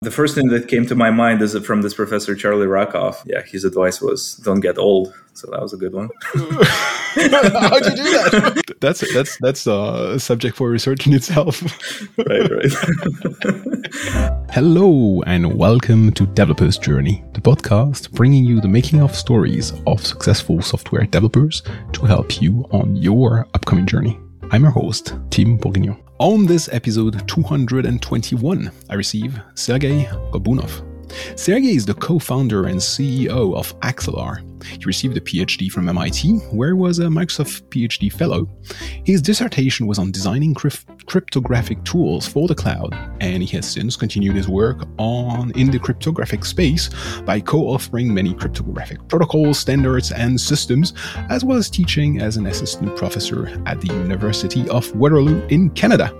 The first thing that came to my mind is from this professor Charlie Rackoff. Yeah, his advice was don't get old. So that was a good one. How'd you do that? That's that's that's a subject for research in itself. right, right. Hello and welcome to Developer's Journey, the podcast bringing you the making of stories of successful software developers to help you on your upcoming journey. I'm your host, Tim Bourguignon. On this episode 221, I receive Sergey Gorbunov. Sergey is the co founder and CEO of Axelar. He received a PhD from MIT, where he was a Microsoft PhD fellow. His dissertation was on designing cryptographic tools for the cloud, and he has since continued his work on in the cryptographic space by co-authoring many cryptographic protocols, standards, and systems, as well as teaching as an assistant professor at the University of Waterloo in Canada.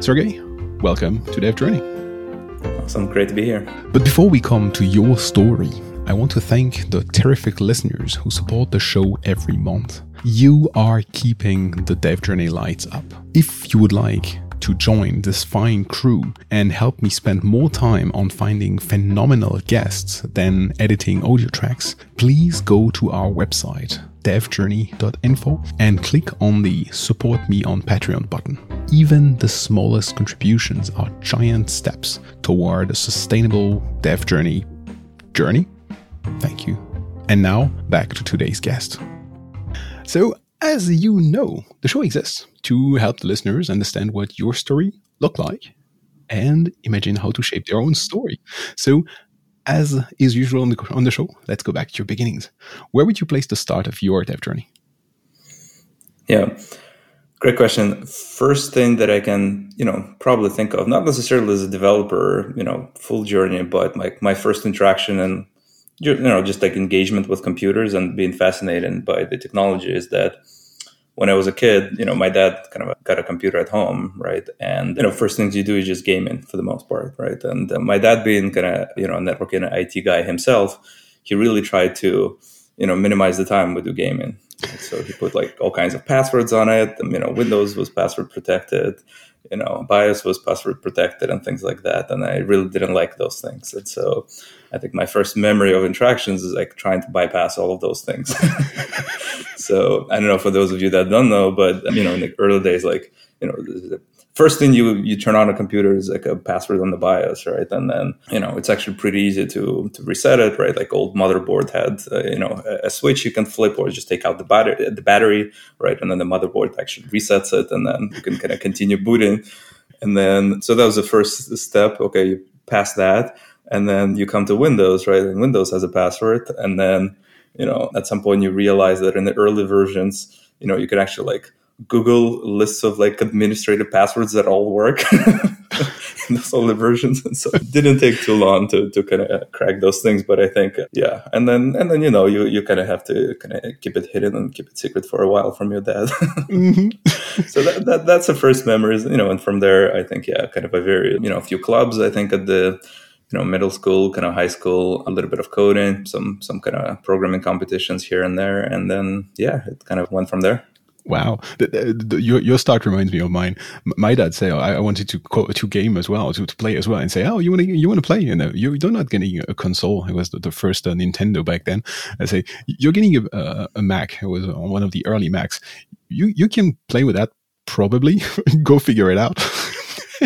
Sergey, welcome to Dev Journey. Awesome, great to be here. But before we come to your story, I want to thank the terrific listeners who support the show every month. You are keeping the Dev Journey lights up. If you would like to join this fine crew and help me spend more time on finding phenomenal guests than editing audio tracks, please go to our website, devjourney.info, and click on the Support Me on Patreon button. Even the smallest contributions are giant steps toward a sustainable dev journey. Journey? Thank you. And now, back to today's guest. So, as you know, the show exists to help the listeners understand what your story looked like and imagine how to shape their own story. So, as is usual on the, on the show, let's go back to your beginnings. Where would you place the start of your dev journey? Yeah, great question. First thing that I can, you know, probably think of, not necessarily as a developer, you know, full journey, but like my first interaction and you know just like engagement with computers and being fascinated by the technology is that when I was a kid, you know, my dad kind of got a computer at home, right? And, you know, first things you do is just gaming for the most part, right? And uh, my dad being kind of, you know, a networking IT guy himself, he really tried to, you know, minimize the time we do gaming. So he put like all kinds of passwords on it. And, you know, Windows was password protected you know, BIOS was password protected and things like that. And I really didn't like those things. And so I think my first memory of interactions is like trying to bypass all of those things. so I don't know for those of you that don't know, but you know, in the early days, like, you know, first thing you you turn on a computer is like a password on the BIOS, right? And then you know it's actually pretty easy to to reset it, right? Like old motherboard had uh, you know a, a, switch you can flip or just take out the battery, the battery, right? And then the motherboard actually resets it, and then you can kind of continue booting. And then so that was the first step. Okay, you pass that, and then you come to Windows, right? And Windows has a password, and then you know at some point you realize that in the early versions, you know you could actually like Google lists of like administrative passwords that all work in those older versions. And so it didn't take too long to, to kind of crack those things. But I think, yeah. And then, and then, you know, you, you kind of have to kind of keep it hidden and keep it secret for a while from your dad. mm-hmm. so that, that, that's the first memories, you know, and from there, I think, yeah, kind of a very, you know, a few clubs, I think at the, you know, middle school, kind of high school, a little bit of coding, some, some kind of programming competitions here and there. And then, yeah, it kind of went from there. Wow, the, the, the, your your start reminds me of mine. My dad say, oh, I, wanted to to game as well, to, to play as well, and say, "Oh, you want to you want to play? You know, you, you're not getting a console. It was the, first uh, Nintendo back then. I say, you're getting a, a, a Mac. It was one of the early Macs. You you can play with that probably. Go figure it out."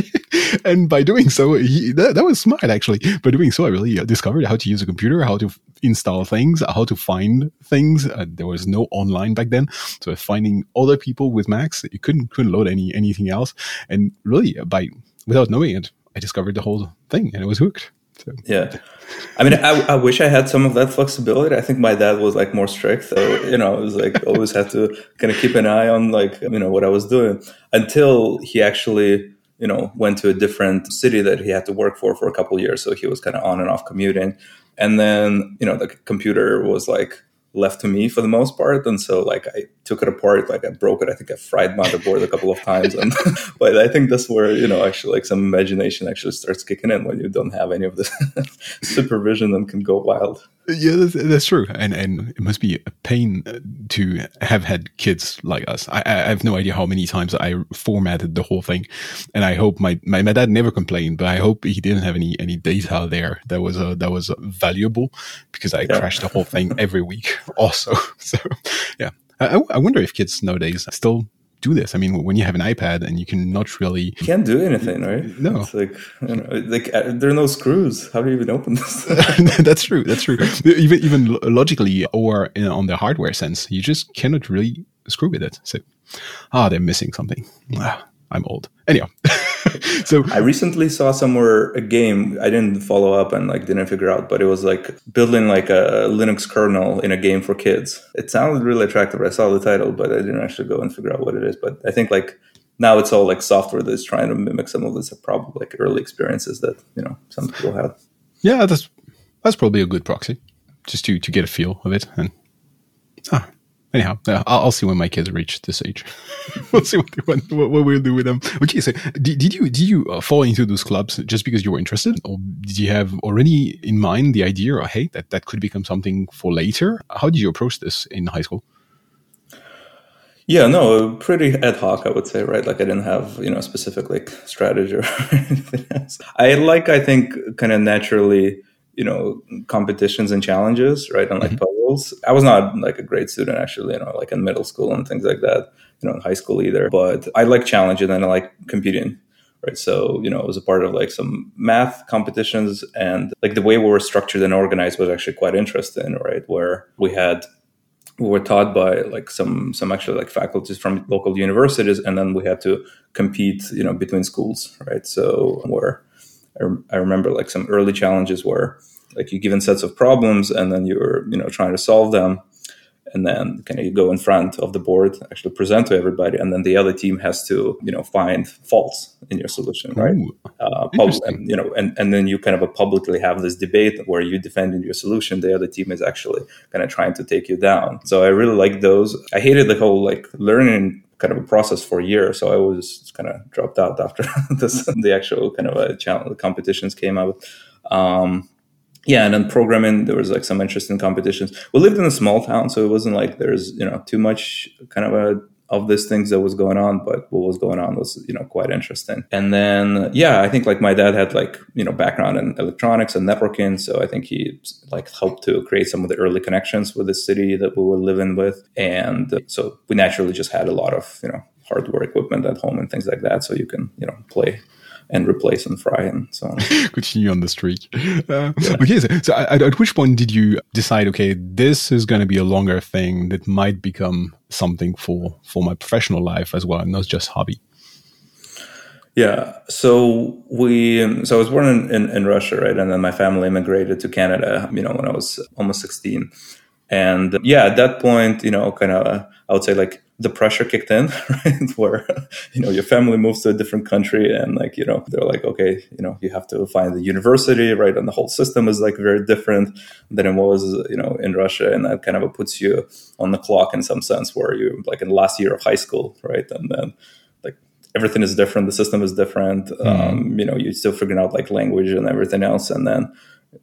and by doing so, he, that, that was smart actually. By doing so, I really uh, discovered how to use a computer, how to install things, how to find things. Uh, there was no online back then, so finding other people with Macs, you couldn't couldn't load any anything else. And really, uh, by without knowing it, I discovered the whole thing, and it was hooked. So. Yeah. I mean, I, I, wish I had some of that flexibility. I think my dad was like more strict. So, you know, it was like always had to kind of keep an eye on like, you know, what I was doing until he actually you know, went to a different city that he had to work for for a couple years. So he was kind of on and off commuting. And then, you know, the computer was like left to me for the most part. And so like I took it apart, like I broke it. I think I fried motherboard a couple of times. And but I think that's where, you know, actually like some imagination actually starts kicking in when you don't have any of the supervision and can go wild. Yeah, that's, that's, true, and and it must be a pain uh, to have had kids like us. I, I, have no idea how many times I formatted the whole thing, and I hope my, my, my dad never complained, but I hope he didn't have any any data there that was uh, that was valuable because I yeah. crashed the whole thing every week. Also, so yeah, I, I wonder if kids nowadays still do this. I mean, when you have an iPad and you can not really you can't do anything, right? No, it's like you know, like uh, there are no screws. How do you even open this? That's true. That's true. even even logically or in, on the hardware sense, you just cannot really screw with it. So, ah, they're missing something. Ah, I'm old. Anyhow. so I recently saw somewhere a game I didn't follow up and like didn't figure out, but it was like building like a Linux kernel in a game for kids. It sounded really attractive. I saw the title, but I didn't actually go and figure out what it is. But I think like now it's all like software that's trying to mimic some of this probably like early experiences that you know some people had. Yeah, that's that's probably a good proxy, just to to get a feel of it and ah, anyhow, uh, I'll, I'll, see when my kids reach this age. we'll see what, what, what, we'll do with them. Okay, so did, did you did you uh, fall into those clubs just because you were interested, or did you have already in mind the idea, or hey, that that could become something for later? How did you approach this in high school? Yeah, no, pretty ad hoc, I would say, right? Like I didn't have, you know, specific like strategy or anything else. I like, I think, kind of naturally you know competitions and challenges right and like mm-hmm. puzzles. I was not like a great student actually you know like in middle school and things like that you know in high school either but i like challenging and i like competing right? So you know it was a part of like some math competitions and like the way we were structured and organized was actually quite interesting right where we had we were taught by like some some actually like faculties from local universities and then we had to compete you know between schools right? So where I, remember like some early challenges where like you're given sets of problems and then you're you know trying to solve them. And then kind of you go in front of the board actually present to everybody and then the other team has to you know find faults in your solution right? Uh, and, you know and, and then you kind of publicly have this debate where you defending your solution the other team is actually kind of trying to take you down. So i really like those. I hated the whole like learning kind of a process for a year. So I was kind of dropped out after this, the actual kind of a challenge, the competitions came out. Um, yeah, and then programming, there was like some interesting competitions. We lived in a small town, so it wasn't like there's you know too much kind of a of these things that was going on, but what was going on was, you know, quite interesting. And then, yeah, I think like my dad had like, you know, background in electronics and networking. So I think he like helped to create some of the early connections with the city that we were living with. And uh, so we naturally just had a lot of, you know, hardware equipment at home and things like that. So you can, you know, play and replace and fry and so on. Continue on the streak. Uh, yeah. Okay, so, so at, at, which point did you decide? Okay, this is going to be a longer thing that might become something for for my professional life as well, and not just hobby. Yeah, so we so I was born in, in, in Russia, right, and then my family immigrated to Canada. You know, when I was almost sixteen, and yeah, at that point, you know, kind of I would say like the pressure kicked in, right? Where, you know, your family moves to a different country and like, you know, they're like, okay, you know, you have to find the university, right? And the whole system is like very different than it was, you know, in Russia. And that kind of puts you on the clock in some sense where you're like in the last year of high school, right? And then like everything is different. The system is different. Mm-hmm. Um, you know, you're still figuring out like language and everything else. And then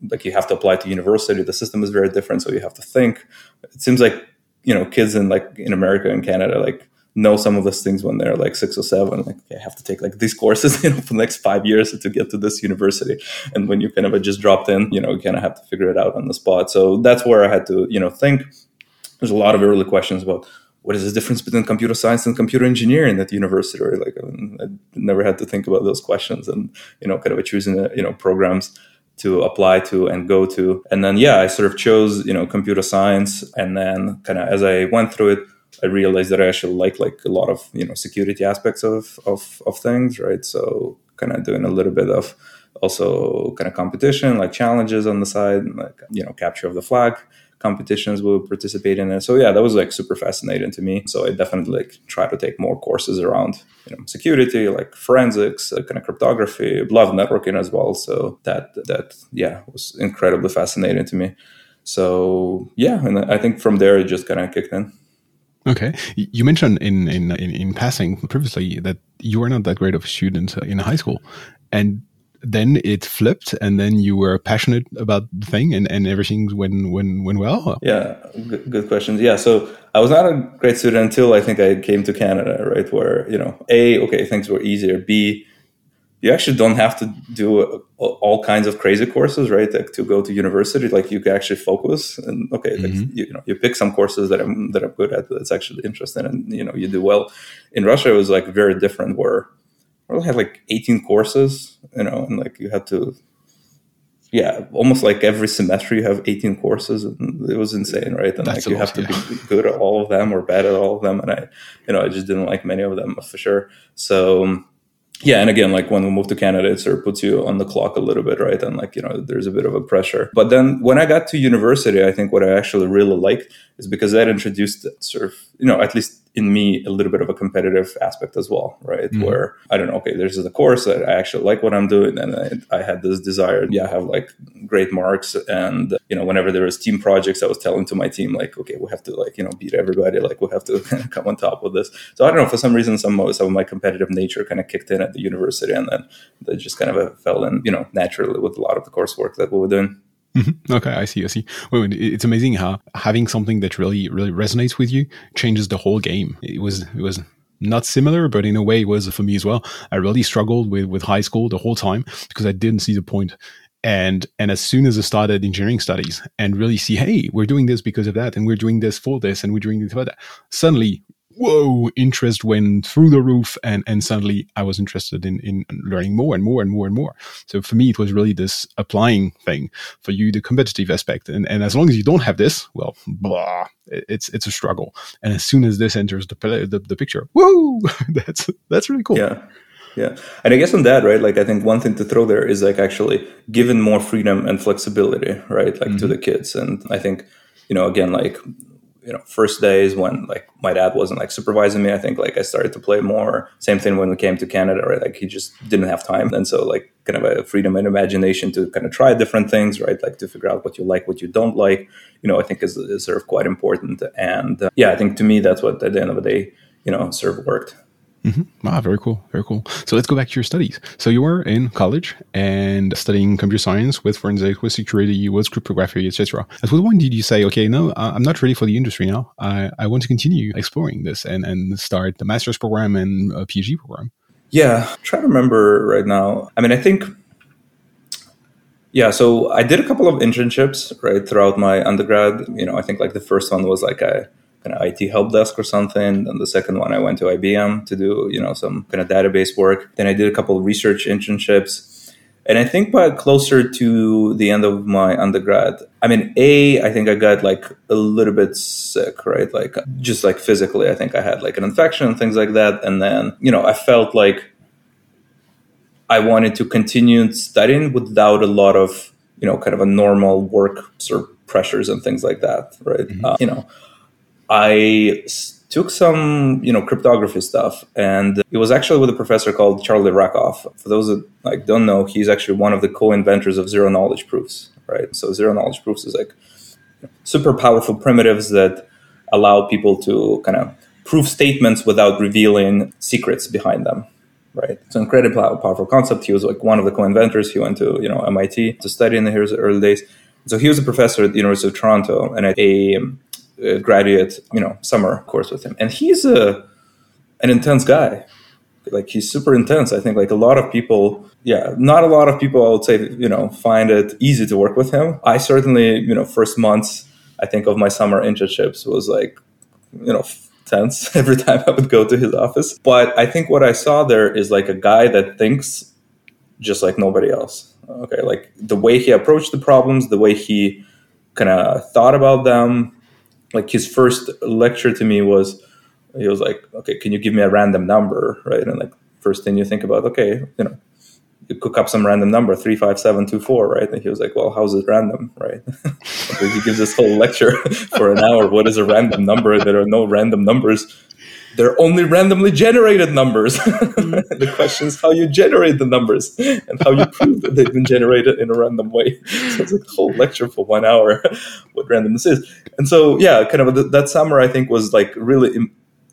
like you have to apply to university. The system is very different. So you have to think. It seems like you know kids in like in America and Canada like know some of those things when they're like six or seven. Like I have to take like these courses, you know, for the next five years to get to this university. And when you kind of just dropped in, you know, you kind of have to figure it out on the spot. So that's where I had to, you know, think. There's a lot of early questions about what is the difference between computer science and computer engineering at the university? Or like I never had to think about those questions, and you know, kind of choosing you know programs to apply to and go to. And then, yeah, I sort of chose, you know, computer science. And then kind of as I went through it, I realized that I actually like like a lot of, you know, security aspects of, of, of things, right? So kind of doing a little bit of also kind of competition, like challenges on the side, like, you know, capture of the flag competitions we would participate in it. So yeah, that was like super fascinating to me. So I definitely like try to take more courses around you know security, like forensics, uh, kind of cryptography, love networking as well. So that that yeah was incredibly fascinating to me. So yeah, and I think from there it just kind of kicked in. Okay, you mentioned in, in in in passing previously that you were not that great of a student in high school, and then it flipped, and then you were passionate about the thing, and, and everything went went went well. Yeah, good, good questions. Yeah, so I was not a great student until I think I came to Canada, right? Where you know, a okay, things were easier. B you actually don't have to do all kinds of crazy courses, right? Like to go to university, like you can actually focus and okay, mm-hmm. like you, you, know, you pick some courses that I'm that I'm good at that's actually interesting, and you know, you do well. In Russia, it was like very different, where we had like 18 courses, you know, and like you had to, yeah, almost like every semester you have 18 courses, and it was insane, right? And that's like you have to yeah. be good at all of them or bad at all of them, and I, you know, I just didn't like many of them for sure. So yeah, and again, like when we moved to Canada, it sort of puts you on the clock a little bit, right? And like, you know, there's a bit of a pressure. But then when I got to university, I think what I actually really liked is because that introduced sort of, you know, at least in me a little bit of a competitive aspect as well, right? Mm-hmm. Where I don't know, okay, there's a course that I actually like what I'm doing, and I, I, had this desire, yeah, have like great marks, and you know, whenever there was team projects, I was telling to my team like, okay, we have to like you know beat everybody, like we have to come on top of this. So I don't know, for some reason, some of, some of my competitive nature kind of kicked in at the university, and then that just kind of fell in, you know, naturally with a lot of the coursework that we were doing. Mm-hmm. Okay, I see. I see. Well, it's amazing how having something that really, really resonates with you changes the whole game. It was, it was not similar, but in a way, it was for me as well. I really struggled with with high school the whole time because I didn't see the point. And and as soon as I started engineering studies and really see, hey, we're doing this because of that, and we're doing this for this, and we're doing this for that, suddenly whoa, interest went through the roof. And, and suddenly I was interested in, in learning more and more and more and more. So for me, it was really this applying thing for you, the competitive aspect. And, and as long as you don't have this, well, blah, it's, it's a struggle. And as soon as this enters the, the, the picture, whoa, that's, that's really cool. Yeah. Yeah. And I guess on that, right, like I think one thing to throw there is like actually given more freedom and flexibility, right, like mm-hmm. to the kids. And I think, you know, again, like you know first days when like my dad wasn't like supervising me i think like i started to play more. Same thing when we came to canada right? Like he just didn't have time. And so like kind of a freedom and imagination to kind of try different things right? Like to figure out what you like what you don't like you know i think is, is sort of quite important. And uh, yeah i think to me that's what at the end of the day you know sort of worked Mm-hmm. Ah, very cool, very cool. So let's go back to your studies. So you were in college and studying computer science with forensics, with security, with cryptography, etc. At what point did you say, okay, no, I'm not ready for the industry now. I, I want to continue exploring this and, and start the master's program and a PhD program? Yeah, I'm trying to remember right now. I mean, I think, yeah, so I did a couple of internships right throughout my undergrad. You know, I think like the first one was like a kind of IT help desk or something. And the second one, I went to IBM to do, you know, some kind of database work. Then I did a couple of research internships. And I think by closer to the end of my undergrad, I mean, A, I think I got like a little bit sick, right? Like just like physically, I think I had like an infection and things like that. And then, you know, I felt like I wanted to continue studying without a lot of, you know, kind of a normal work sort of pressures and things like that, right? Mm-hmm. Uh, you know, I took some, you know, cryptography stuff, and it was actually with a professor called Charlie Rackoff. For those that like don't know, he's actually one of the co-inventors of zero knowledge proofs, right? So zero knowledge proofs is like super powerful primitives that allow people to kind of prove statements without revealing secrets behind them right? It's an incredibly powerful concept. He was like one of the co-inventors. He went to you know MIT to study in the early days. So he was a professor at the University of Toronto and a uh, graduate, you know, summer course with him, and he's a an intense guy. Like he's super intense. I think like a lot of people, yeah, not a lot of people, I would say, you know, find it easy to work with him. I certainly, you know, first months, I think of my summer internships was like, you know, tense every time I would go to his office. But I think what I saw there is like a guy that thinks just like nobody else. Okay, like the way he approached the problems, the way he kind of thought about them, like his first lecture to me was he was like okay can you give me a random number? Right? And like first thing you think about okay you know you cook up some random number 35724 right? And he was like well how's it random? Right? He gives this whole lecture for an hour what is a random number? There are no random numbers they're only randomly generated numbers. Mm-hmm. the question is how you generate the numbers and how you prove that they've been generated in a random way. So it's like a whole lecture for one hour what randomness is. And so, yeah, kind of that summer, I think was like really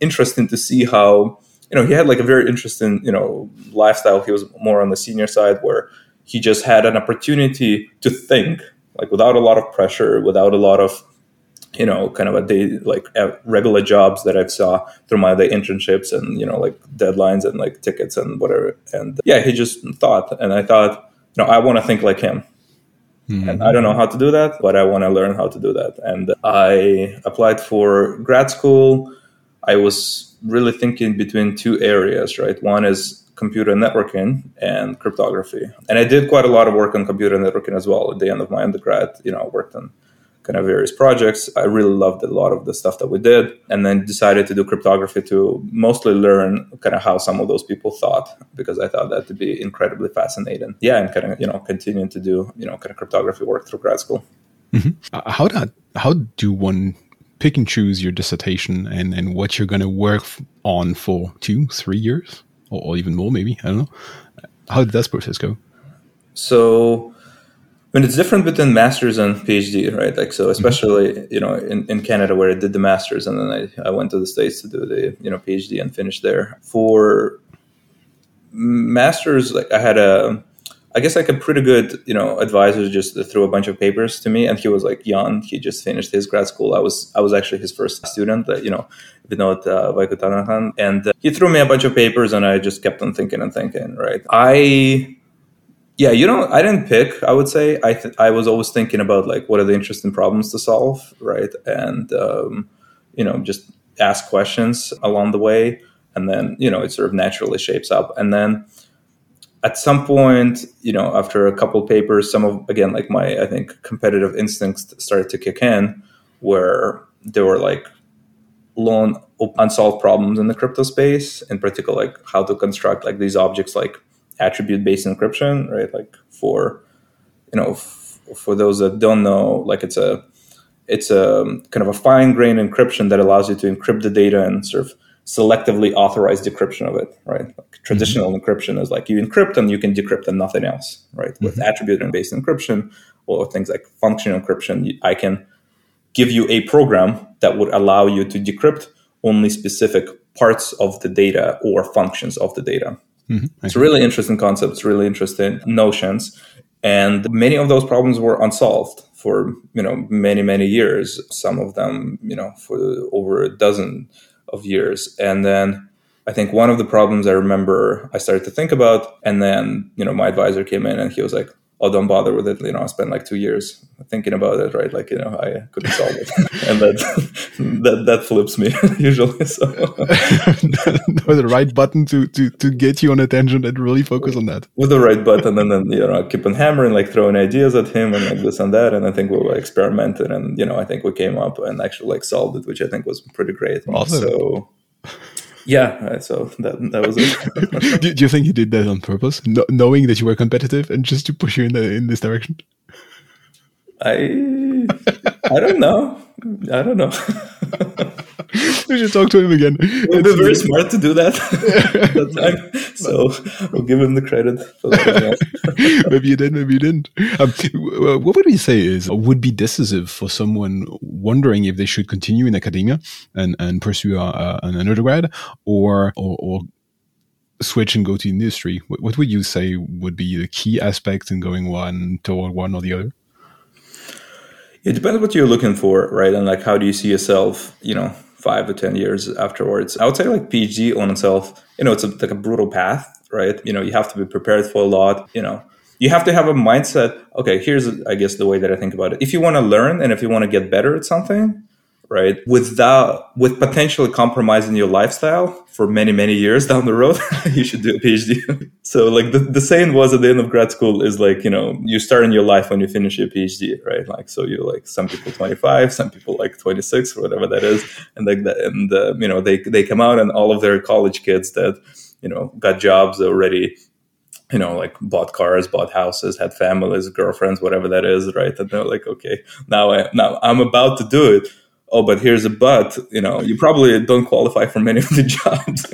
interesting to see how, you know, he had like a very interesting, you know, lifestyle. He was more on the senior side where, he just had an opportunity to think, like without a lot of pressure, without a lot of you know, kind of a day like regular jobs that I saw through my other internships and you know like deadlines and like tickets and whatever. And yeah, he just thought, and I thought, you know, I want to think like him. Mm-hmm. And I don't know how to do that, but I want to learn how to do that. And I applied for grad school. I was really thinking between two areas, right? One is computer networking and cryptography. And I did quite a lot of work on computer networking as well at the end of my undergrad. You know, I worked on kind of various projects. I really loved a lot of the stuff that we did, and then decided to do cryptography to mostly learn kind of how some of those people thought, because I thought that to be incredibly fascinating. Yeah, and kind of you know continuing to do you know kind of cryptography work through grad school. Mm-hmm. Uh, how that how do one pick and choose your dissertation and and what you're going to work on for two three years or, or even more maybe I don't know. How did that process go? So I mean, it's different between masters and PhD, right? Like, so especially, mm-hmm. you know, in, in Canada where I did the masters and then I, I went to the States to do the, you know, PhD and finish there. For masters, like I had a, I guess like a pretty good, you know, advisor just threw a bunch of papers to me and he was like young. He just finished his grad school. I was, I was actually his first student, uh, you know, Vinod uh, Vaikuntanathan. And uh, he threw me a bunch of papers and I just kept on thinking and thinking, right? I, yeah you know i didn't pick i would say. I th- i was always thinking about like what are the interesting problems to solve right? And um, you know just ask questions along the way and then you know it sort of naturally shapes up. And then at some point you know after a couple papers some of again like my i think competitive instincts started to kick in where there were like lone unsolved problems in the crypto space in particular like how to construct like these objects like attribute based encryption, right? Like for you know, f- for those that don't know, like it's a it's a kind of a fine grained encryption that allows you to encrypt the data and sort of selectively authorize decryption of it, right? Like traditional mm-hmm. encryption is like you encrypt and you can decrypt and nothing else, right? Mm-hmm. With attribute based encryption or things like function encryption, I can give you a program that would allow you to decrypt only specific parts of the data or functions of the data. Mm-hmm. It's really interesting concepts, really interesting notions. And many of those problems were unsolved for, you know, many, many years. Some of them, you know, for over a dozen of years. And then I think one of the problems I remember I started to think about, and then, you know, my advisor came in and he was like, oh, don't bother with it. You know, I spent like two years thinking about it, right? Like, you know, I couldn't solve it. and that, that, that flips me usually. So with the right button to, to, to get you on attention and really focus on that. With the right button. And then, you know, I keep on hammering, like throwing ideas at him and like this and that. And I think we were experimented and, you know, I think we came up and actually like solved it, which I think was pretty great. Awesome. So yeah, uh, so that that was it. do, do, you think you did that on purpose, no, knowing that you were competitive, and just to push you in the, in this direction? I I don't know. I don't know. we should talk to him again. It's very smart to do that, that time. So we'll give him the credit for that. maybe you did, maybe you didn't. Um, what would we say is would be decisive for someone wondering if they should continue in academia and, and pursue a, a, an undergrad or, or, or switch and go to industry? What, what would you say would be the key aspect in going one toward one or the other? It depends what you're looking for, right? And like, how do you see yourself, you know, five to 10 years afterwards? I would say like PhD on itself, you know, it's a, like a brutal path, right? You know, you have to be prepared for a lot, you know, you have to have a mindset. Okay, here's, I guess, the way that I think about it. If you want to learn and if you want to get better at something, right? Without with potentially compromising your lifestyle for many many years down the road, you should do a PhD. so like the, the saying was at the end of grad school is like you know you start in your life when you finish your PhD, right? Like so you like some people 25, some people like 26 or whatever that is, and like and uh, you know they they come out and all of their college kids that you know got jobs already you know, like bought cars, bought houses, had families, girlfriends, whatever that is, right? And they're like, okay, now I now I'm about to do it oh, but here's a but, you know, you probably don't qualify for many of the jobs.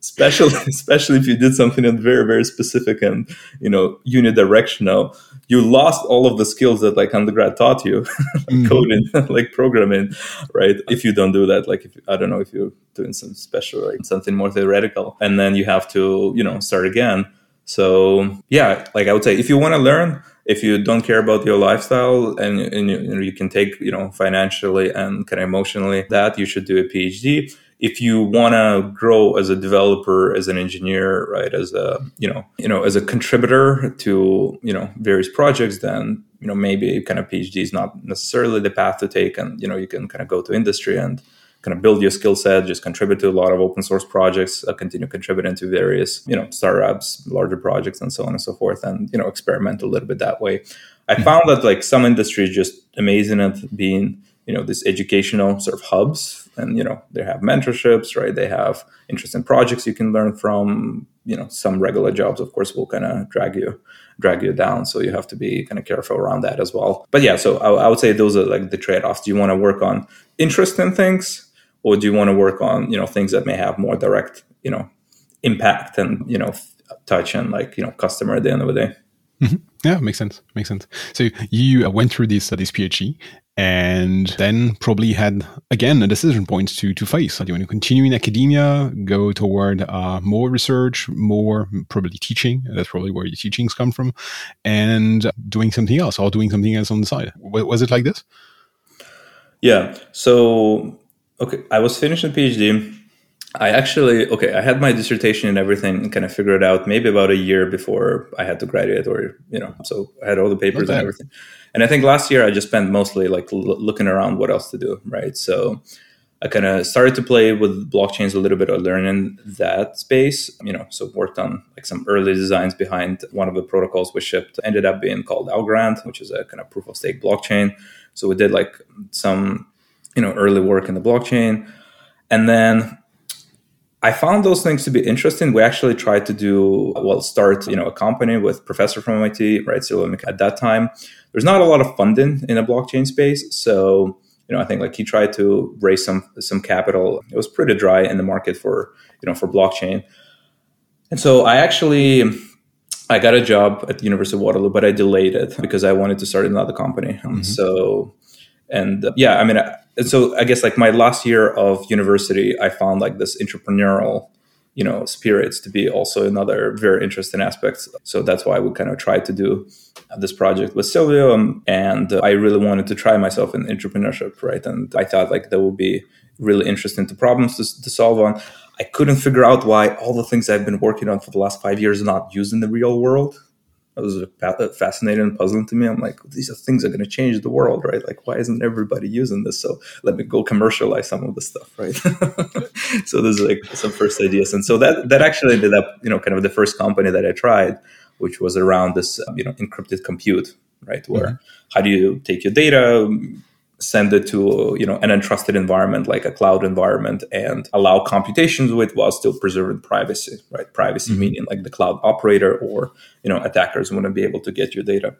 especially, especially if you did something that's very, very specific and, you know, unidirectional. You lost all of the skills that like undergrad taught you, like mm-hmm. coding, like programming, right? If you don't do that, like if I don't know if you're doing some special, like something more theoretical, and then you have to, you know, start again So yeah, like I would say, if you want to learn, if you don't care about your lifestyle and, and you, know, you can take you know financially and kind of emotionally that you should do a phd if you want to grow as a developer as an engineer right as a you know you know as a contributor to you know various projects then you know maybe kind of phd is not necessarily the path to take and you know you can kind of go to industry and kind of build your skill set just contribute to a lot of open source projects uh, continue contributing to various you know startups larger projects and so on and so forth and you know experiment a little bit that way. I mm-hmm. found that like some industries just amazing at being you know these educational sort of hubs and you know they have mentorships right? They have interesting projects you can learn from you know some regular jobs of course will kind of drag you drag you down so you have to be kind of careful around that as well. But yeah so I, I would say those are like the trade-offs. Do you want to work on interesting things or do you want to work on you know things that may have more direct you know impact and you know touch and like you know customer at the end of the day mm-hmm. Yeah, makes sense. Makes sense. So you went through this uh, this PhD, and then probably had again a decision point to to face. Do you want to continue in academia, go toward uh, more research, more probably teaching? That's probably where your teachings come from, and doing something else or doing something else on the side. Was it like this? Yeah. So okay, I was finishing PhD. I actually okay, I had my dissertation and everything and kind of figured it out maybe about a year before I had to graduate or you know, so I had all the papers okay. and everything. And I think last year I just spent mostly like l- looking around what else to do, right? So I kind of started to play with blockchains a little bit or learning that space, you know, so worked on like some early designs behind one of the protocols we shipped, ended up being called Algorand, which is a kind of proof of stake blockchain. So we did like some, you know, early work in the blockchain. And then I found those things to be interesting. We actually tried to do, well, start, you know, a company with professor from MIT, right? So at that time, there's not a lot of funding in the blockchain space. So, you know, I think like he tried to raise some some capital. It was pretty dry in the market for, you know, for blockchain. And so I actually I got a job at the University of Waterloo, but I delayed it because I wanted to start another company. Mm-hmm. So and uh, yeah, I mean, I, so I guess like my last year of university, I found like this entrepreneurial you know spirits to be also another very interesting aspect. So that's why we kind of tried to do this project with silvio um, and i really wanted to try myself in entrepreneurship right? And i thought like that would be really interesting to problems to, to solve on. I couldn't figure out why all the things i've been working on for the last five years are not used in the real world it was fascinating and puzzling to me. I'm like, these are things that are going to change the world, right? Like, why isn't everybody using this? So let me go commercialize some of the stuff, right? so there's like some first ideas, and so that that actually ended up, you know, kind of the first company that I tried, which was around this, you know, encrypted compute, right? Where mm-hmm. how do you take your data, send it to you know an untrusted environment like a cloud environment and allow computations with while still preserving privacy right? Privacy mm-hmm. meaning like the cloud operator or you know attackers wouldn't be able to get your data.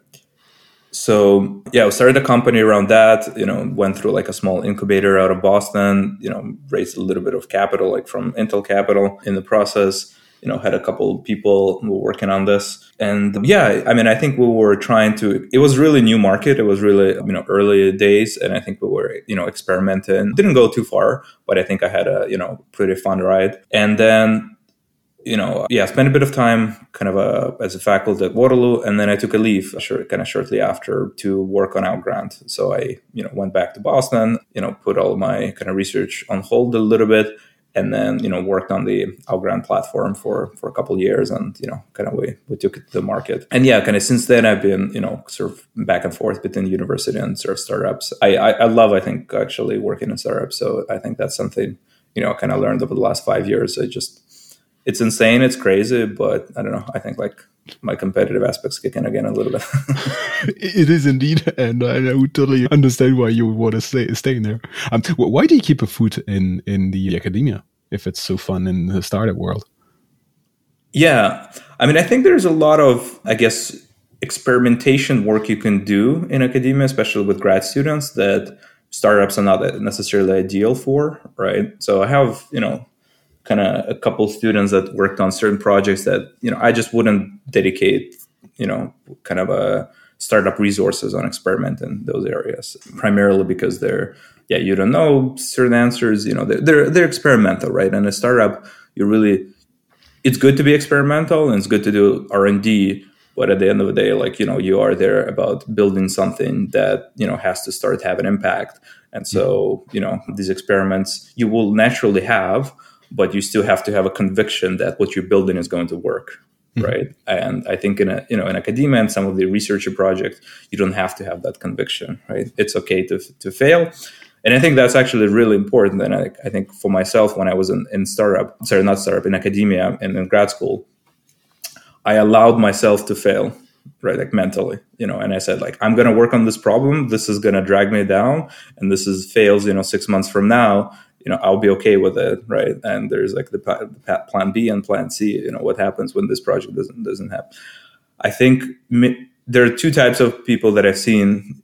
So yeah we started a company around that you know went through like a small incubator out of boston you know raised a little bit of capital like from intel capital in the process you know had a couple people who were working on this. And yeah i mean i think we were trying to it was really new market. It was really you know early days. And i think we were you know experimenting. Didn't go too far but i think i had a you know pretty fun ride. And then you know yeah spent a bit of time kind of a, as a faculty at waterloo. And then i took a leave kind of shortly after to work on Algorand. so i you know went back to boston you know put all my kind of research on hold a little bit and then you know worked on the Algorand platform for for a couple years, and you know kind of we we took it to the market. And yeah, kind of since then I've been you know sort of back and forth between university and sort of startups. I I, I love I think actually working in startups, so I think that's something you know kind of learned over the last five years. I just it's insane, it's crazy, but I don't know. I think like my competitive aspects kick in again a little bit. it is indeed, and I, would totally understand why you would want to stay stay in there. Um, why do you keep a foot in in the academia if it's so fun in the startup world? Yeah, I mean, I think there's a lot of, I guess, experimentation work you can do in academia, especially with grad students that startups are not necessarily ideal for, right? So I have, you know, kind of a couple students that worked on certain projects that you know I just wouldn't dedicate you know kind of a startup resources on experiment in those areas primarily because they're yeah you don't know certain answers you know they're they're, they're experimental right? And a startup you really it's good to be experimental and it's good to do r&d but at the end of the day like you know you are there about building something that you know has to start to have an impact. And so you know these experiments you will naturally have but you still have to have a conviction that what you're building is going to work mm-hmm. right? And i think in a you know in academia and some of the researcher projects you don't have to have that conviction right? It's okay to to fail and I think that's actually really important. And I, I think for myself, when I was in, in startup, sorry, not startup, in academia and in grad school, I allowed myself to fail, right? Like mentally, you know, and I said, like, I'm going to work on this problem. This is going to drag me down. And this is fails, you know, six months from now, you know, I'll be okay with it, right? And there's like the, the plan B and plan C, you know, what happens when this project doesn't, doesn't happen. I think mi- there are two types of people that I've seen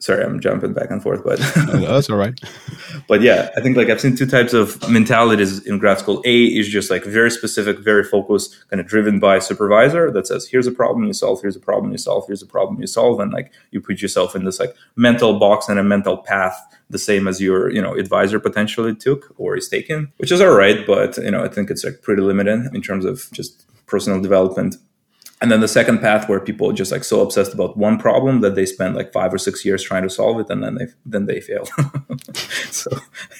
sorry i'm jumping back and forth but no, that's all right. But yeah i think like i've seen two types of mentalities in grad school. A is just like very specific very focused kind of driven by supervisor that says here's a problem you solve here's a problem you solve here's a problem you solve and like you put yourself in this like mental box and a mental path the same as your you know advisor potentially took or is taken which is all right but you know i think it's like pretty limited in terms of just personal development and then the second path where people are just like so obsessed about one problem that they spend like five or six years trying to solve it and then they then they fail. So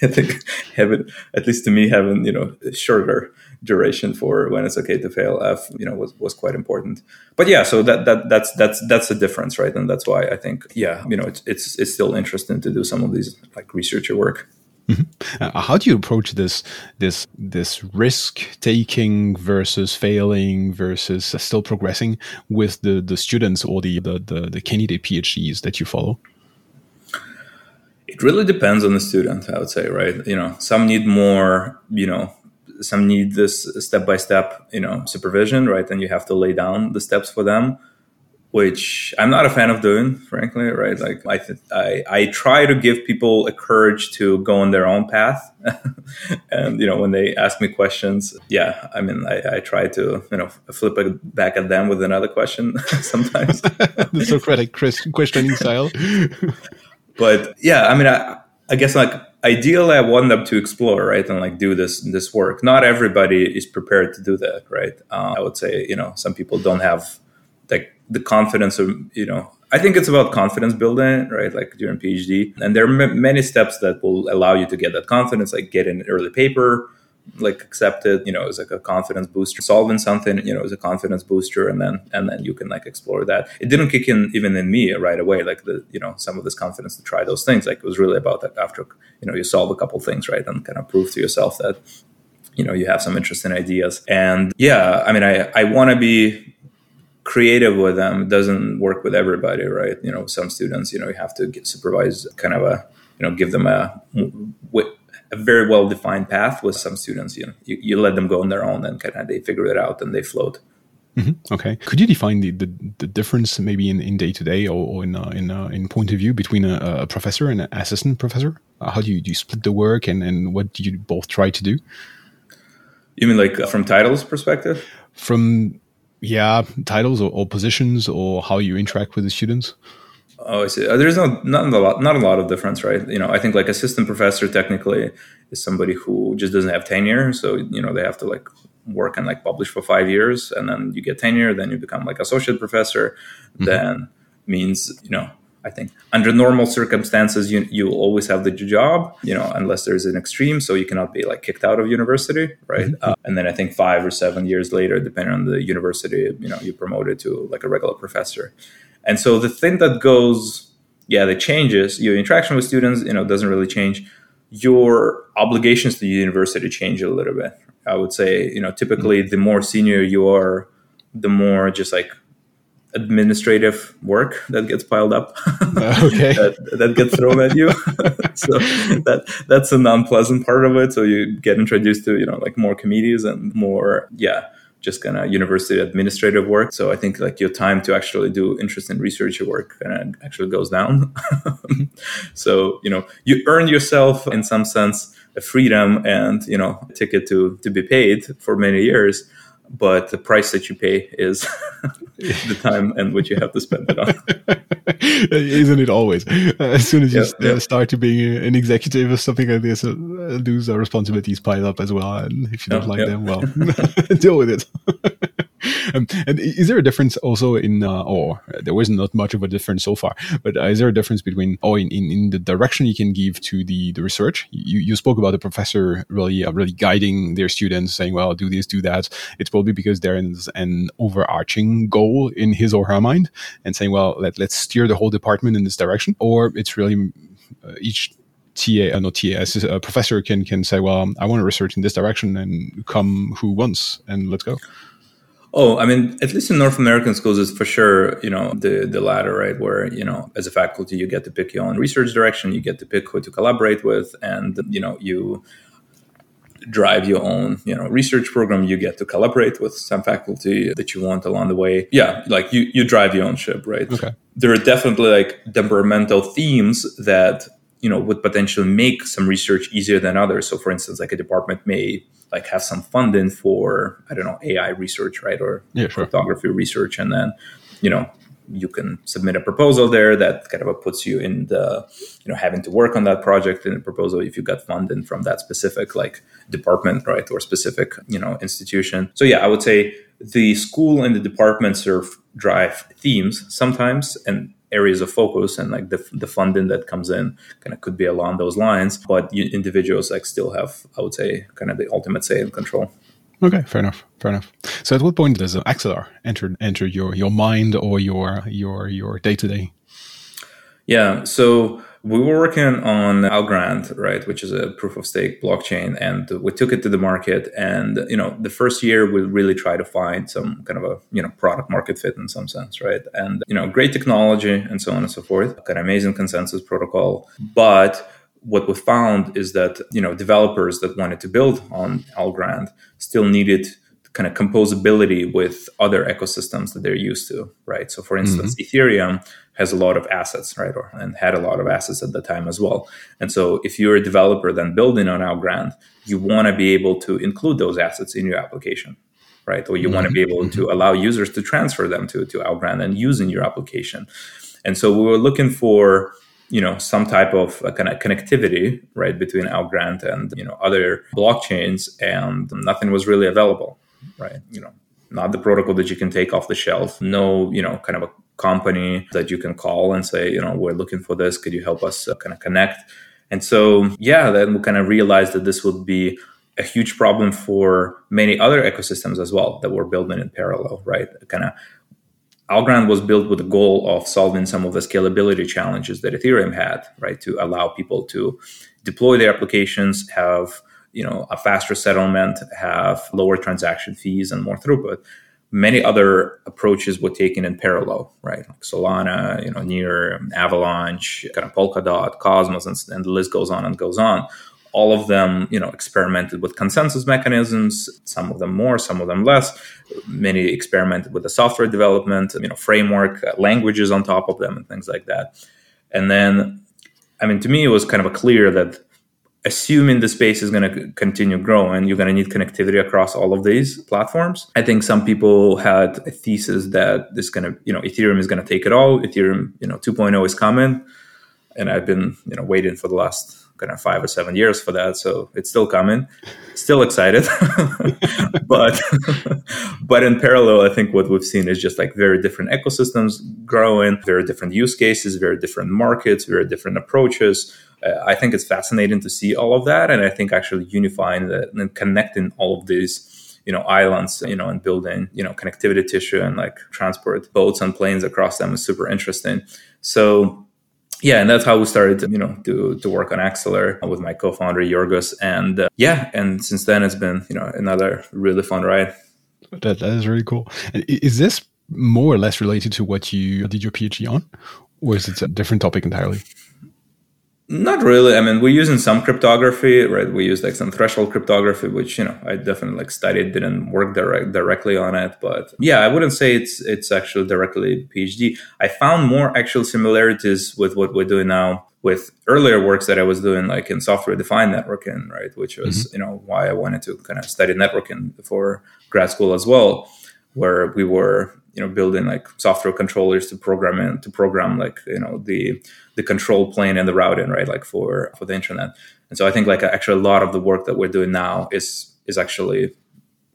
i think having at least to me having you know shorter duration for when it's okay to fail f you know was, was quite important. But yeah so that that that's that's that's the difference right? And that's why i think yeah you know it's it's, it's still interesting to do some of these like researcher work. Uh, how do you approach this this this risk taking versus failing versus still progressing with the the students or the the the, the candidate PhDs that you follow? It really depends on the student, I would say, right? You know, some need more, you know, some need this step by step, you know, supervision, right? And you have to lay down the steps for them which I'm not a fan of doing, frankly, right? Like I, th- I, I try to give people a courage to go on their own path. and, you know, when they ask me questions, yeah, I mean, I, I try to, you know, flip it back at them with another question sometimes. the Socratic questioning style. but yeah, I mean, I, I guess like ideally I want them to explore, right? And like do this, this work. Not everybody is prepared to do that, right? Uh, I would say, you know, some people don't have like the confidence of you know i think it's about confidence building right? Like during phd and there are m- many steps that will allow you to get that confidence like get an early paper like accepted you know as like a confidence booster. Solving something you know as a confidence booster and then and then you can like explore that. It didn't kick in even in me right away like the you know some of this confidence to try those things. Like it was really about that after you know you solve a couple things right? And kind of prove to yourself that you know you have some interesting ideas. And yeah i mean i i want to be creative with them doesn't work with everybody, right? You know, some students, you know, you have to get, supervise kind of a, you know, give them a, a very well defined path. With some students, you know, you, you let them go on their own and kind of they figure it out and they float. Mm-hmm. Okay. Could you define the, the, the difference maybe in, in day to day or, in uh, in uh, in point of view between a, a professor and an assistant professor? Uh, how do you do you split the work and, and what do you both try to do? You mean like uh, from titles perspective? From yeah titles or, or, positions or how you interact with the students? Oh i see. Uh, there's no not a lot not a lot of difference right? You know i think like assistant professor technically is somebody who just doesn't have tenure. So you know they have to like work and like publish for five years and then you get tenure then you become like associate professor. Mm-hmm. then means you know I think under normal circumstances, you you will always have the job, you know, unless there's an extreme, so you cannot be like kicked out of university, right? Mm-hmm. Uh, and then I think five or seven years later, depending on the university, you know, you promoted to like a regular professor. And so the thing that goes, yeah, that changes your interaction with students, you know, doesn't really change. Your obligations to the university change a little bit. I would say, you know, typically mm-hmm. the more senior you are, the more just like administrative work that gets piled up. Okay. that, that gets thrown at you. So that that's a non-pleasant part of it. So you get introduced to you know like more committees and more yeah just kind of university administrative work. So i think like your time to actually do interesting research work kind of actually goes down. So you know you earn yourself in some sense a freedom and you know a ticket to to be paid for many years but the price that you pay is the time and what you have to spend it on. Isn't it always? Uh, as soon as you yeah, yeah. start to be an executive or something like this, uh, those responsibilities pile up as well. And if you don't like them, well, deal with it. um, and is there a difference also in, uh, or there was not much of a difference so far, but uh, is there a difference between, or in, in, in, the direction you can give to the, the research? You, you spoke about the professor really, uh, really guiding their students, saying, well, do this, do that. It's probably because there is an overarching goal in his or her mind and saying, well, let, let's steer the whole department in this direction. Or it's really uh, each TA, uh, not TA, a professor can can say, well, I want to research in this direction and come who wants and let's go. Oh, I mean, at least in North American schools, it's for sure, you know, the the latter, right? Where you know, as a faculty, you get to pick your own research direction, you get to pick who to collaborate with, and you know, you drive your own, you know, research program. You get to collaborate with some faculty that you want along the way. Yeah, like you you drive your own ship, right? Okay. There are definitely like temperamental themes that you know would potentially make some research easier than others. So, for instance, like a department may like have some funding for I don't know AI research, right, or yeah, sure. cryptography research, and then you know you can submit a proposal there that kind of puts you in the you know having to work on that project in a proposal if you got funding from that specific like department right or specific you know institution so yeah i would say the school and the department serve drive themes sometimes and areas of focus and like the, the funding that comes in kind of could be along those lines but individuals like still have i would say kind of the ultimate say and control. Okay fair enough fair enough. So at what point does uh, axelar enter enter your your mind or your your your day-to-day? Yeah so we were working on Algorand, right, which is a proof of stake blockchain, and we took it to the market. And you know, the first year we really try to find some kind of a you know product market fit in some sense, right? And you know, great technology and so on and so forth, got amazing consensus protocol, but what we found is that you know developers that wanted to build on Algorand still needed kind of composability with other ecosystems that they're used to, right? So, for instance, mm-hmm. Ethereum has a lot of assets, right, or and had a lot of assets at the time as well. And so, if you're a developer then building on Algorand, you want to be able to include those assets in your application, right? Or you mm-hmm. want to be able mm-hmm. to allow users to transfer them to to Algorand and use in your application. And so, we were looking for you know some type of uh, kind of connectivity right between Algorand and you know other blockchains, and nothing was really available right? You know, not the protocol that you can take off the shelf. No, you know, kind of a company that you can call and say, you know, we're looking for this. Could you help us uh, kind of connect? And so, yeah, then we kind of realized that this would be a huge problem for many other ecosystems as well that we're building in parallel, right? Kind of Algorand was built with the goal of solving some of the scalability challenges that Ethereum had, right? To allow people to deploy their applications, have you know a faster settlement, have lower transaction fees, and more throughput. Many other approaches were taken in parallel, right? Like Solana, you know, Near, Avalanche, kind of Polkadot, Cosmos, and, and the list goes on and goes on. All of them you know experimented with consensus mechanisms some of them more some of them less. Many experimented with the software development you know framework uh, languages on top of them and things like that. And then i mean to me it was kind of clear that assuming the space is going to continue growing, you're going to need connectivity across all of these platforms. I think some people had a thesis that this going to, you know, Ethereum is going to take it all. Ethereum, you know, 2.0 is coming. And I've been, you know, waiting for the last kind of five or seven years for that. So it's still coming. Still excited. but but in parallel, I think what we've seen is just like very different ecosystems growing, very different use cases, very different markets, very different approaches uh, I think it's fascinating to see all of that, and I think actually unifying the, and connecting all of these you know islands you know and building you know connectivity tissue and like transport boats and planes across them is super interesting. So yeah and that's how we started you know to, to work on axelar with my co-founder yorgos and uh, yeah and since then it's been you know another really fun ride. That, that is really cool. Is this more or less related to what you did your phd on or is it a different topic entirely Not really. I mean, we're using some cryptography, right? We use like some threshold cryptography, which you know I definitely like studied, didn't work direct, directly on it, but yeah, I wouldn't say it's it's actually directly PhD. I found more actual similarities with what we're doing now with earlier works that I was doing, like in software defined networking, right? Which was mm-hmm. you know why I wanted to kind of study networking for grad school as well, where we were you know building like software controllers to program in to program like you know the the control plane and the routing, right? Like for for the internet. And so I think like actually a lot of the work that we're doing now is is actually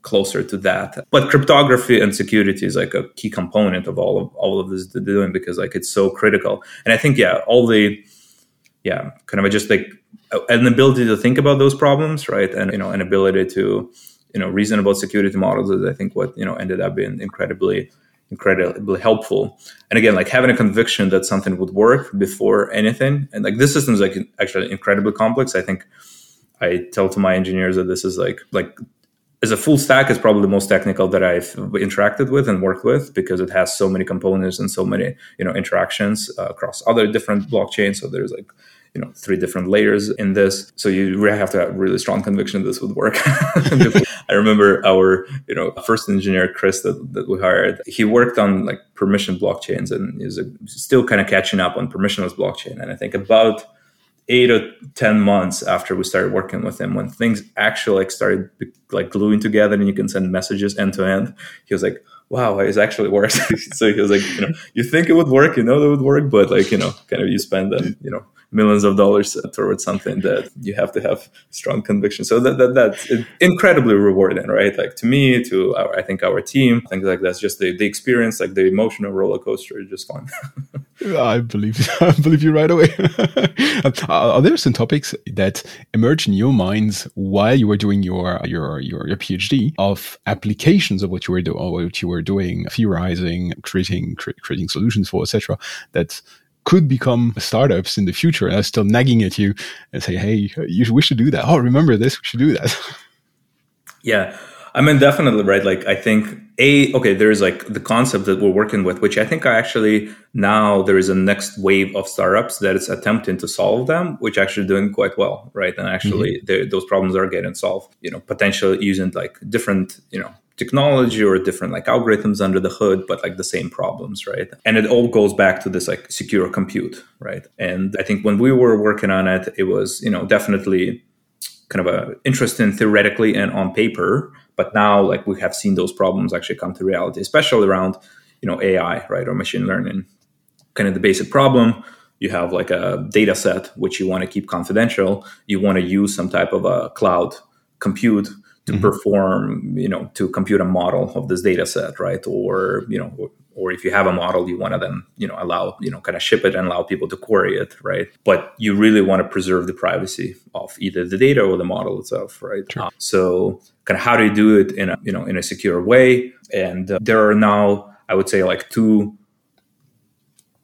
closer to that. But cryptography and security is like a key component of all of all of this doing because like it's so critical. And I think yeah, all the yeah, kind of just like an ability to think about those problems, right? And you know, an ability to you know reason about security models is I think what you know ended up being incredibly incredibly helpful. And again, like having a conviction that something would work before anything. And like this system is like actually incredibly complex. I think I tell to my engineers that this is like like as a full stack is probably the most technical that I've interacted with and worked with because it has so many components and so many you know interactions uh, across other different blockchains. So there's like you know three different layers in this. So you really have to have really strong conviction this would work. I remember our you know first engineer chris that, that we hired he worked on like permission blockchains and is still kind of catching up on permissionless blockchain. And i think about eight or ten months after we started working with him when things actually like started like gluing together and you can send messages end to end he was like wow, it actually works. so he was like, you know, you think it would work, you know, that would work, but like, you know, kind of you spend, um, you know, millions of dollars towards something that you have to have strong conviction. So that, that that's incredibly rewarding, right? Like to me, to our, I think our team, things like that's just the, the experience, like the emotional roller coaster is just fun. I believe I believe you right away. Are there some topics that emerge in your minds while you were doing your your your, your PhD of applications of what you were doing, what you were doing, theorizing, creating creating solutions for, etc. That could become startups in the future and are still nagging at you and say, hey, you, we should do that. Oh, remember this? We should do that. Yeah. I mean, definitely, right? Like, I think a okay. There's like the concept that we're working with, which I think are actually now there is a next wave of startups that is attempting to solve them, which actually doing quite well, right? And actually, mm-hmm. those problems are getting solved. You know, potentially using like different, you know, technology or different like algorithms under the hood but like the same problems right? And it all goes back to this like secure compute right? And i think when we were working on it it was you know definitely kind of a interesting theoretically and on paper but now like we have seen those problems actually come to reality especially around you know ai right or machine learning. Kind of the basic problem you have like a data set which you want to keep confidential. You want to use some type of a cloud compute to mm-hmm. perform, you know, to compute a model of this data set, right? Or, you know, or if you have a model, you want to then, you know, allow, you know, kind of ship it and allow people to query it, right? But you really want to preserve the privacy of either the data or the model itself, right? Sure. so kind of how do you do it in a, you know, in a secure way? And uh, there are now, I would say like two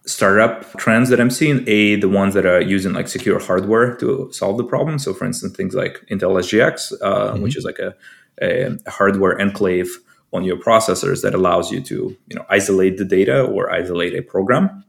startup trends that I'm seeing. A, the ones that are using like secure hardware to solve the problem. So, for instance, things like Intel SGX, uh, mm-hmm. which is like a, a, hardware enclave on your processors that allows you to you know isolate the data or isolate a program.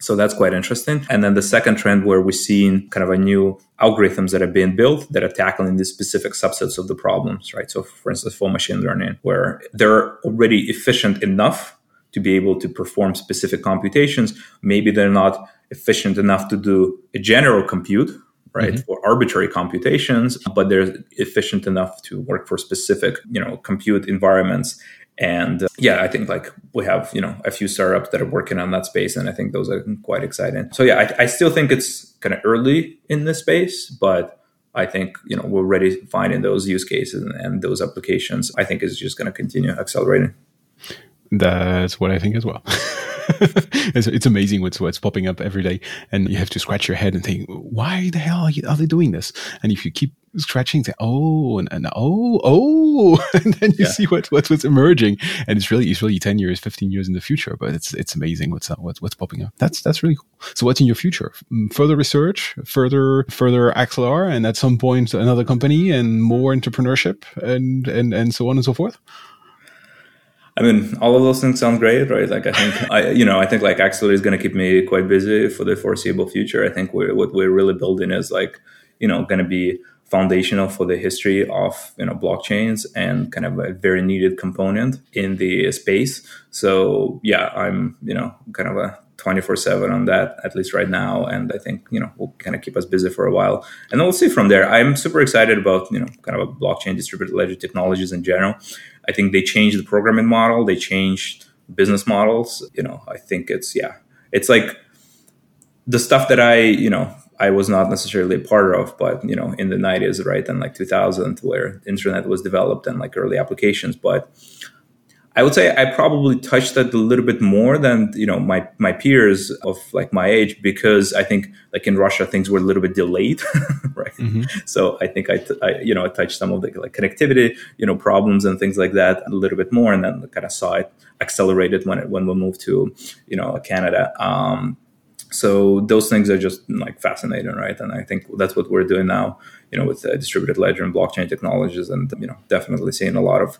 So that's quite interesting. And then the second trend where we're seeing kind of a new algorithms that are being built that are tackling these specific subsets of the problems, right? So for instance, for machine learning, where they're already efficient enough to be able to perform specific computations. Maybe they're not efficient enough to do a general compute, right, mm-hmm. for arbitrary computations, but they're efficient enough to work for specific, you know, compute environments. And uh, yeah, I think like we have, you know, a few startups that are working on that space, and I think those are quite exciting. So yeah, I, I still think it's kind of early in this space, but I think you know we're ready finding those use cases and, and those applications. I think is just going to continue accelerating. That's what I think as well. it's, it's, amazing what's what's popping up every day, and you have to scratch your head and think, why the hell are, you, are they doing this? And if you keep scratching, say, oh, and, and oh, oh, and then you yeah. see what, what what's emerging, and it's really it's really ten years, fifteen years in the future, but it's it's amazing what's what's what's popping up. That's that's really cool. So, what's in your future? Mm, further research, further further Axelar, and at some point another company, and more entrepreneurship, and and and so on and so forth. I mean, all of those things sound great, right? Like I think, I you know, I think like Axelar is going to keep me quite busy for the foreseeable future. I think we're, what we're really building is like, you know, going to be foundational for the history of you know blockchains and kind of a very needed component in the space. So yeah, I'm you know kind of a 24 7 on that at least right now and i think you know will kind of keep us busy for a while. And we'll see from there. I'm super excited about you know kind of a blockchain distributed ledger technologies in general. I think they changed the programming model. They changed business models. You know i think it's yeah it's like the stuff that i you know I was not necessarily a part of, but you know, in the 90s, right, and like 2000, where internet was developed and like early applications. But I would say I probably touched that a little bit more than you know my my peers of like my age because I think like in Russia things were a little bit delayed, right? Mm-hmm. So I think I, t- I you know I touched some of the like connectivity you know problems and things like that a little bit more, and then kind of saw it accelerated when it when we moved to you know Canada. Um, so those things are just like fascinating right and i think that's what we're doing now you know with uh, distributed ledger and blockchain technologies and you know definitely seeing a lot of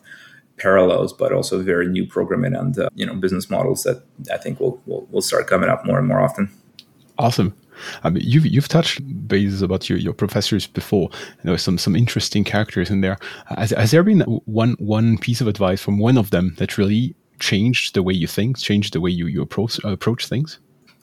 parallels but also very new programming and uh, you know business models that i think will, will will start coming up more and more often awesome I mean, you've you've touched bases about your, your professors before. There were some some interesting characters in there. Has, has there been one one piece of advice from one of them that really changed the way you think, changed the way you, you approach approach things?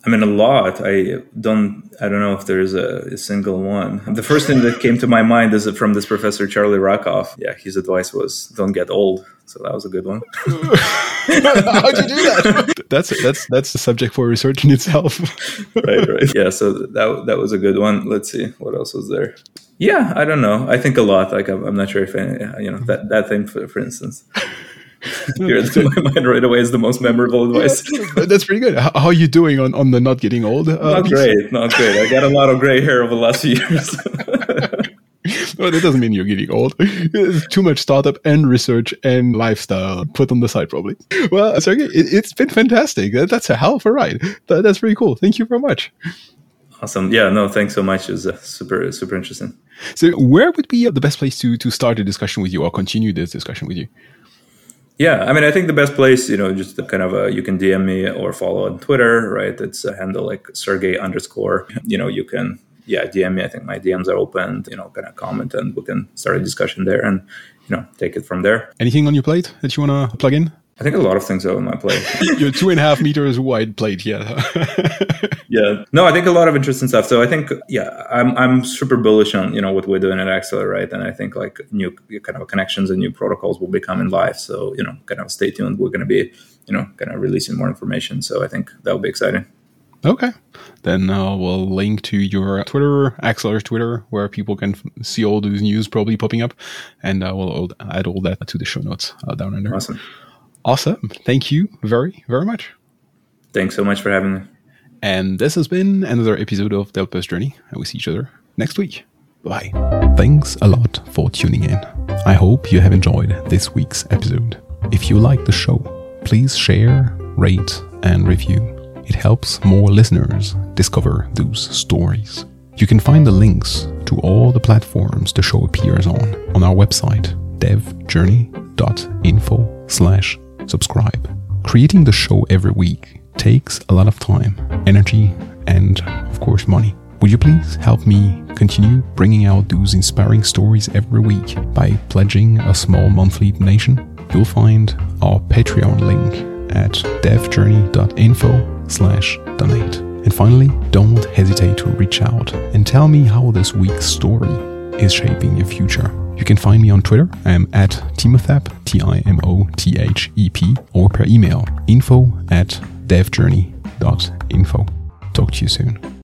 I mean, a lot. I don't. I don't know if there's a, a, single one. The first thing that came to my mind is from this professor Charlie Rackoff. Yeah, his advice was don't get old. So that was a good one. How'd you do that? that's that's that's the subject for research in itself. right, right. Yeah. So that that was a good one. Let's see what else was there. Yeah, I don't know. I think a lot. Like I'm, I'm not sure if any, you know that that thing for for instance. Here to my mind right away is the most memorable advice. Yeah, that's pretty good. How, how, are you doing on, on the not getting old? Uh, not piece? great, not great. I got a lot of gray hair over the last few years. well, that doesn't mean you're getting old. It's too much startup and research and lifestyle put on the side, probably. Well, Sergey, it, has been fantastic. That's a hell of a ride. That, that's pretty cool. Thank you very much. Awesome. Yeah, no, thanks so much. It was uh, super, super interesting. So, where would be the best place to, to start a discussion with you or continue this discussion with you? Yeah, I mean, I think the best place, you know, just kind of a, you can DM me or follow on Twitter, right? It's a handle like Sergey underscore. You know, you can, yeah, DM me. I think my DMs are open. You know, kind of comment and we can start a discussion there and you know take it from there. Anything on your plate that you want to plug in? I think a lot of things are on my plate. Your two and a half meters wide plate, yeah. yeah. No, I think a lot of interesting stuff. So I think, yeah, I'm I'm super bullish on you know what we're doing at right? And I think like new kind of connections and new protocols will be coming live. So you know, kind of stay tuned. We're going to be you know kind of releasing more information. So I think that'll be exciting. Okay. Then uh, we'll link to your Twitter, Axelar's Twitter, where people can see all those news probably popping up. And uh, we'll add all that to the show notes uh, down under. Awesome. Awesome. Thank you very, very much. Thanks so much for having me. And this has been another episode of Developer's Journey. And we see each other next week. Bye. Thanks a lot for tuning in. I hope you have enjoyed this week's episode. If you like the show, please share, rate, and review. It helps more listeners discover those stories. You can find the links to all the platforms the show appears on on our website, devjourney.info slash subscribe. Creating the show every week takes a lot of time, energy, and, of course, money. Would you please help me continue bringing out those inspiring stories every week by pledging a small monthly donation? You'll find our Patreon link at devjourney.info slash donate. And finally, don't hesitate to reach out and tell me how this week's story is shaping your future. You can find me on Twitter. I'm at Timothep, T I M O T H E P, or per email info at devjourney.info. Talk to you soon.